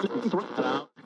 Spent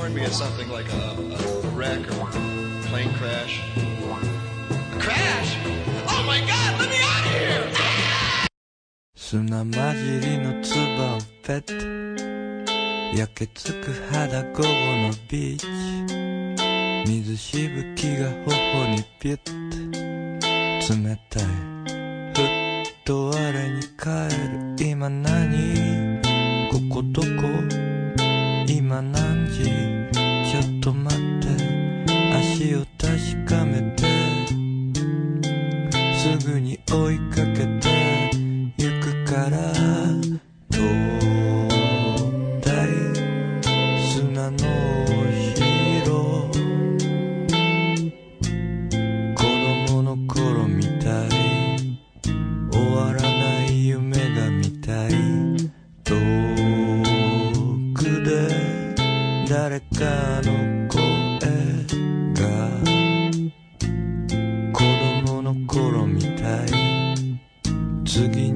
warned me of something like a, a wreck or a plane crash. A crash? Oh my god, let me out of here! Ah! 砂混じりの唾をペット焼けつく肌午後のビーチ水しぶきが頬にピュッと冷たいふっと我に帰る今何ここどこ今何時止まって足を確かめてすぐに追いかけてゆくから。again.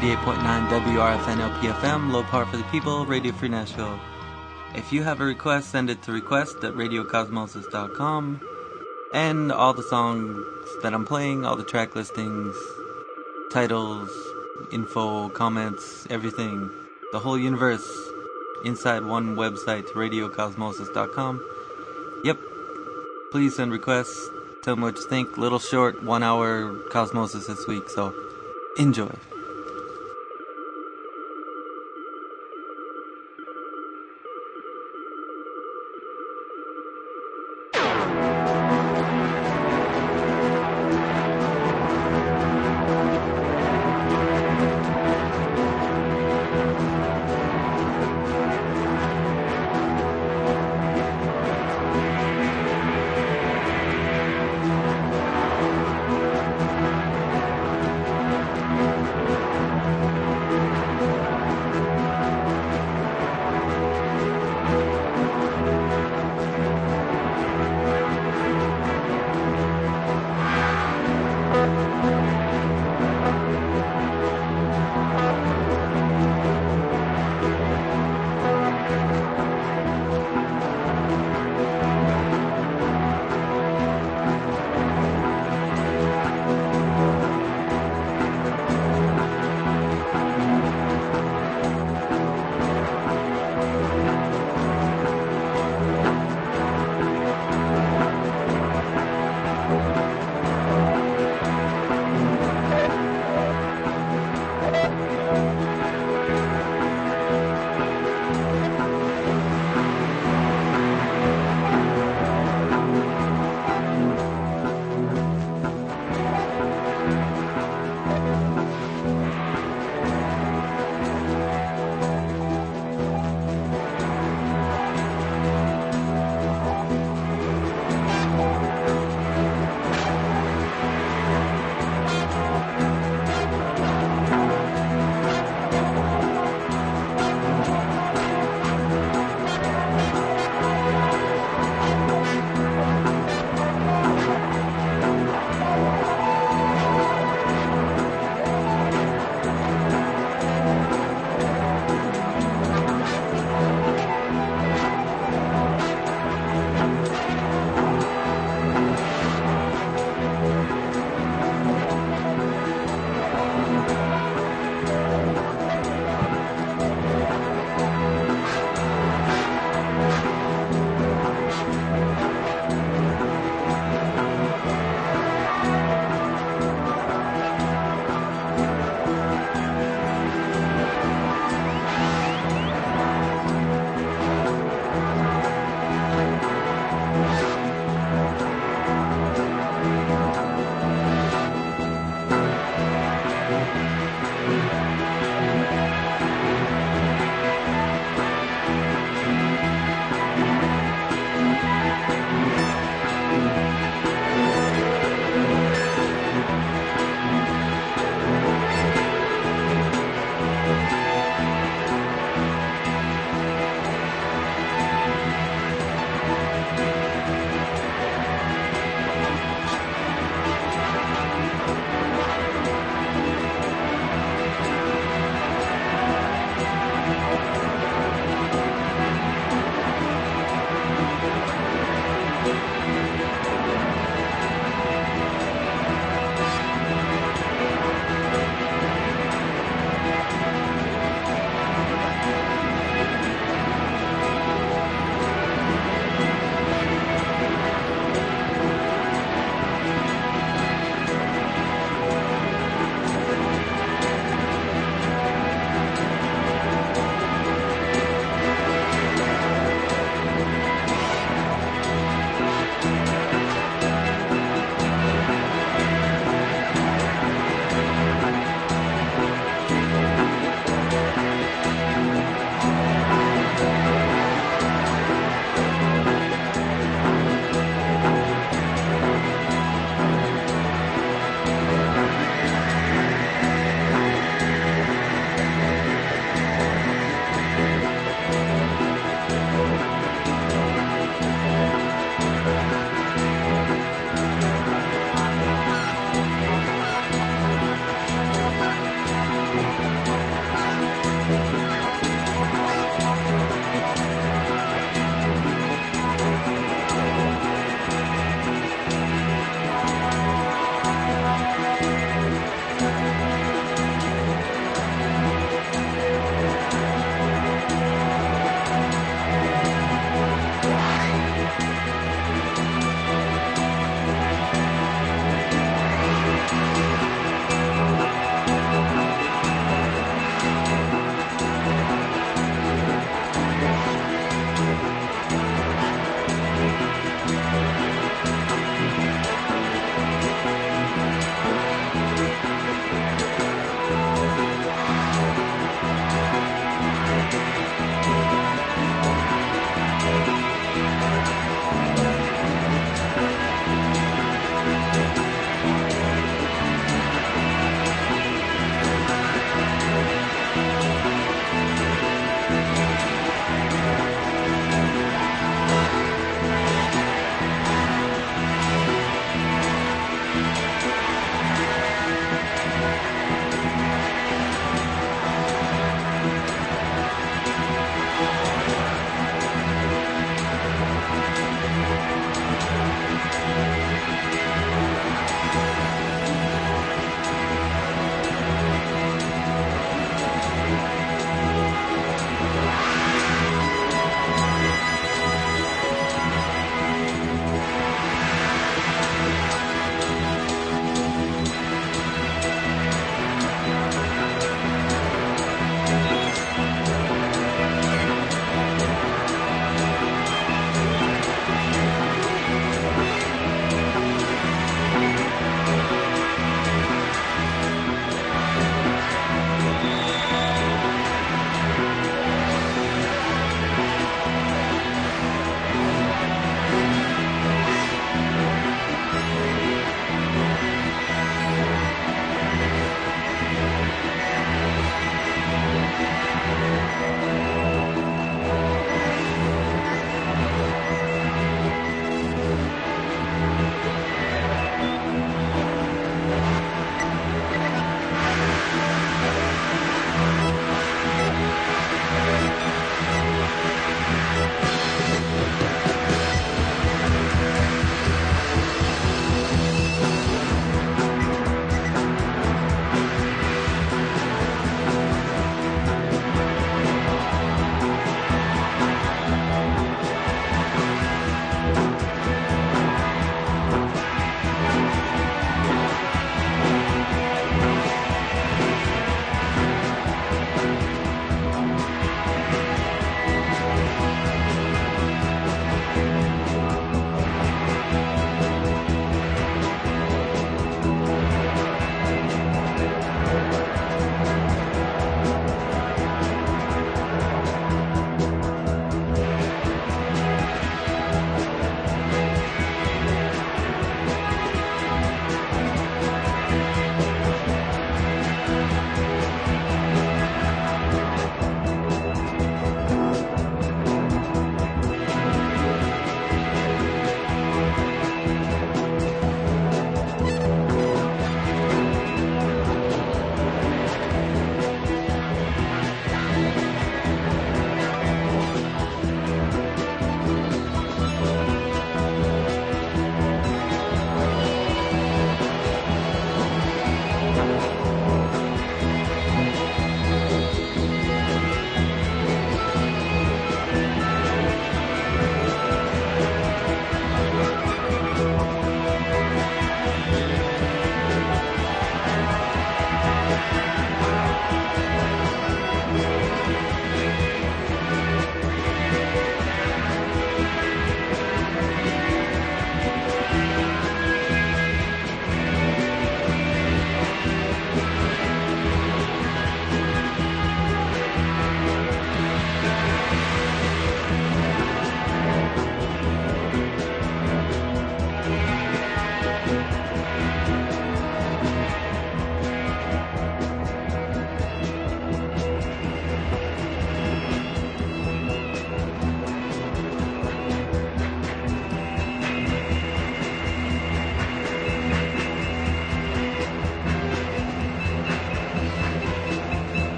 98.9 WRFN LPFM, Low Power for the People, Radio Free Nashville. If you have a request, send it to request at radiocosmosis.com. And all the songs that I'm playing, all the track listings, titles, info, comments, everything, the whole universe inside one website, radiocosmosis.com. Yep. Please send requests. Tell me what you think. Little short, one hour Cosmosis this week, so enjoy.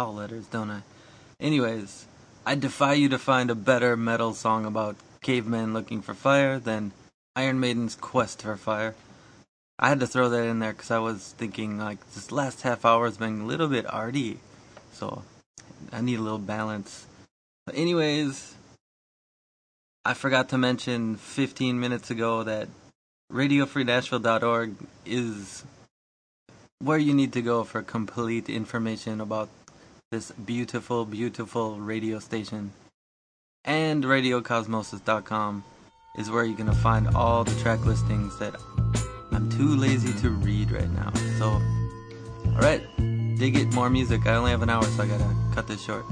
Call letters, don't I? Anyways, I defy you to find a better metal song about cavemen looking for fire than Iron Maiden's Quest for Fire. I had to throw that in there because I was thinking like this last half hour has been a little bit arty, so I need a little balance. But anyways, I forgot to mention 15 minutes ago that RadioFreeNashville.org is where you need to go for complete information about this beautiful, beautiful radio station. And RadioCosmosis.com is where you're going to find all the track listings that I'm too lazy to read right now. So, alright, dig it, more music. I only have an hour, so I gotta cut this short.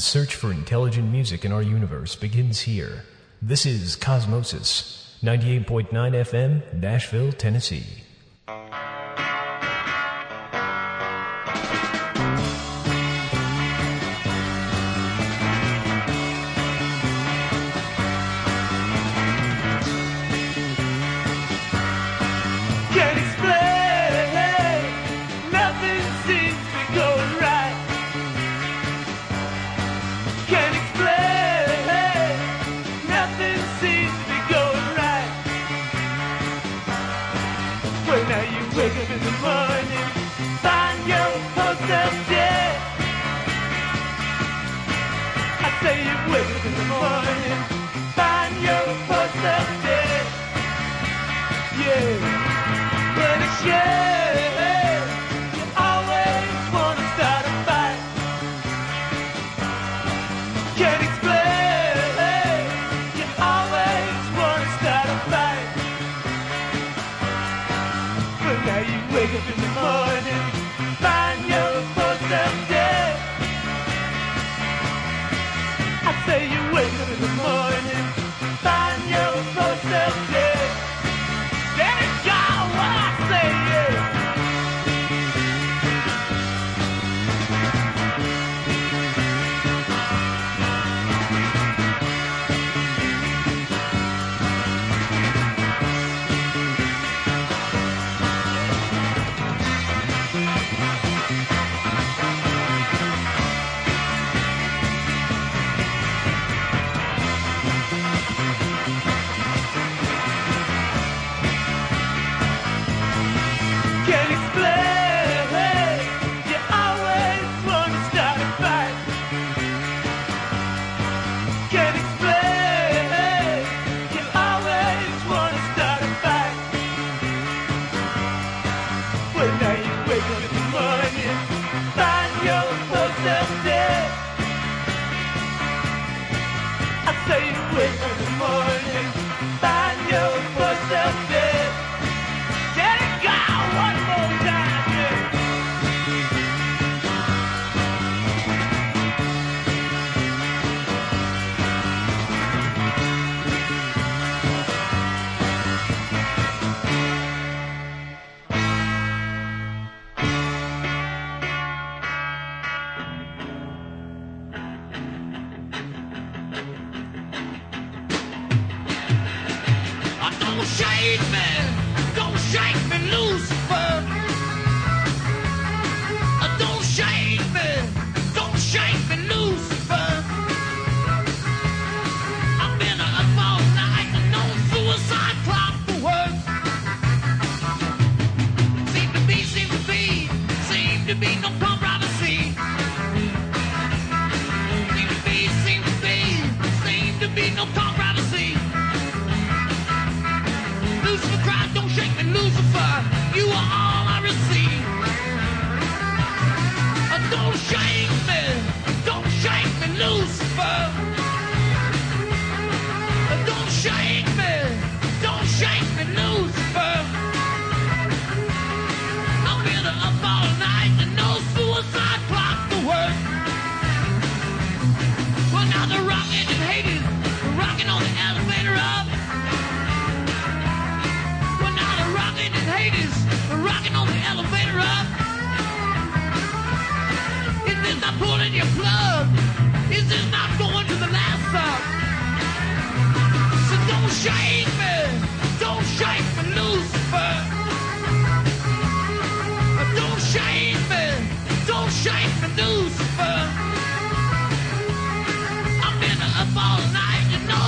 Search for intelligent music in our universe begins here. This is Cosmosis, 98.9 FM, Nashville, Tennessee.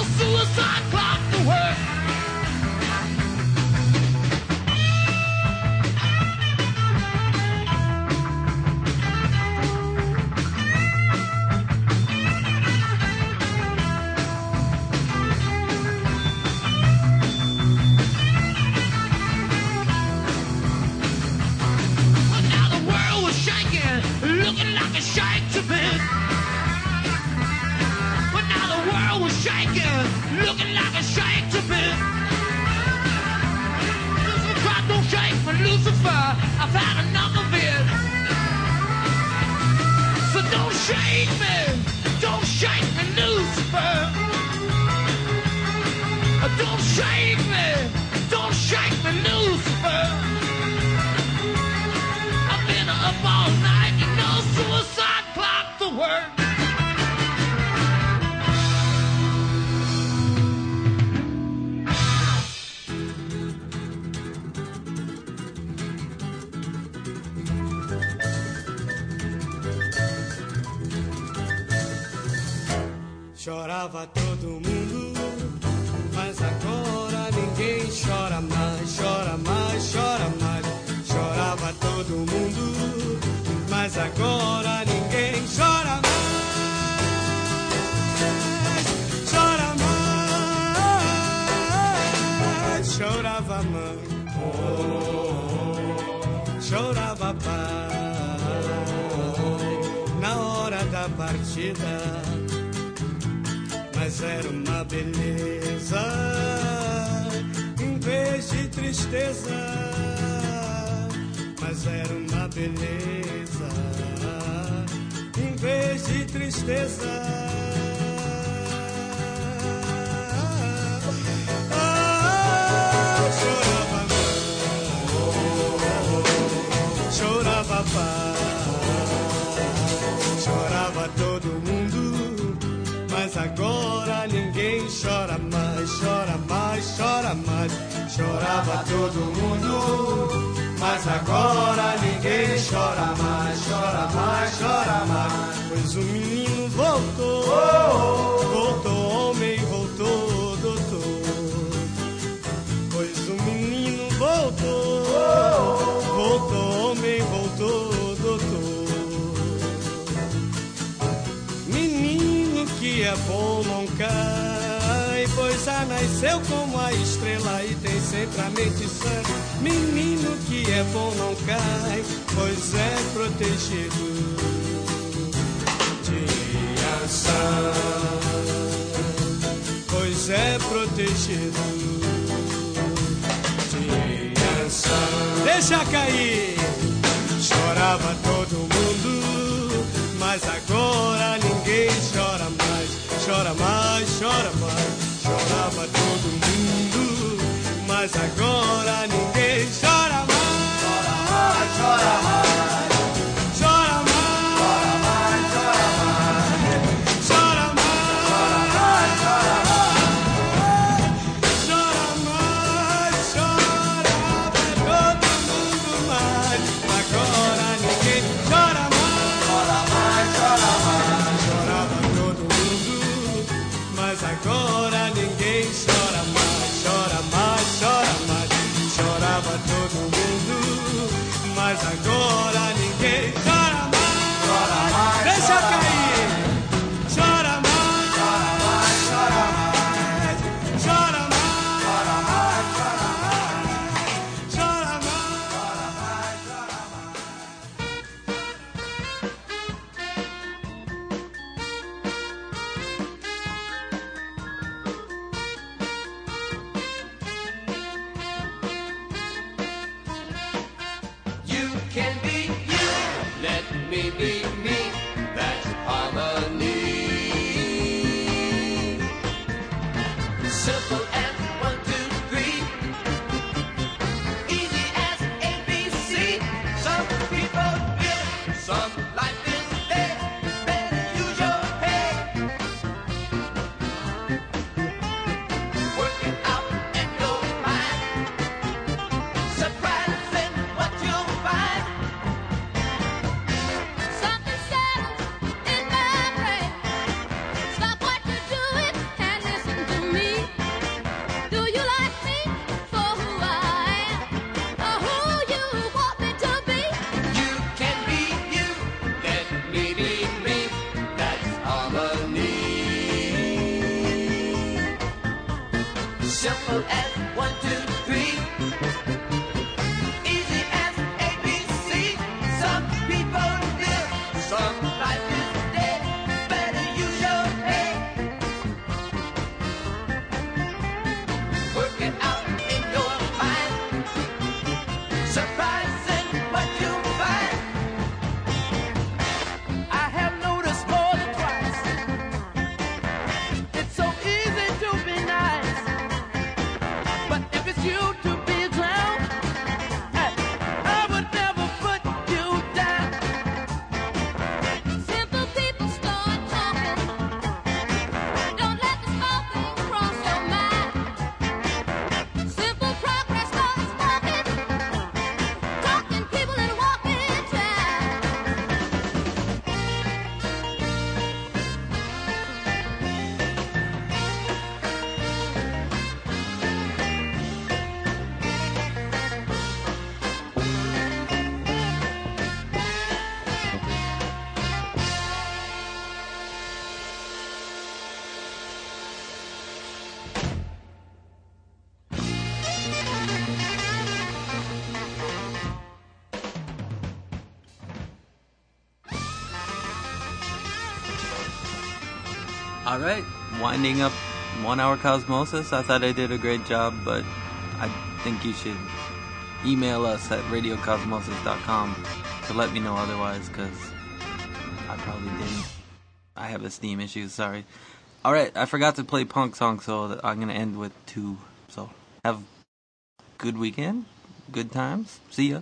suicide clock. Mas era uma beleza, em vez de tristeza, mas era uma beleza, em vez de tristeza. chora mais, chora mais, chora mais. Chorava todo mundo, mas agora ninguém chora mais, chora mais, chora mais. Pois o menino voltou, oh, oh. voltou homem, voltou doutor. Pois o menino voltou, oh, voltou homem, voltou doutor. Menino que é bom não cai já nasceu como a estrela e tem sempre a mente sã. Menino que é bom não cai, pois é protegido de ação, pois é protegido de ação. Deixa cair, chorava winding up one hour Cosmosis. I thought I did a great job, but I think you should email us at radiocosmosis.com to let me know otherwise because I probably didn't. I have a Steam issue, sorry. Alright, I forgot to play punk song, so I'm going to end with two. So have good weekend, good times. See ya.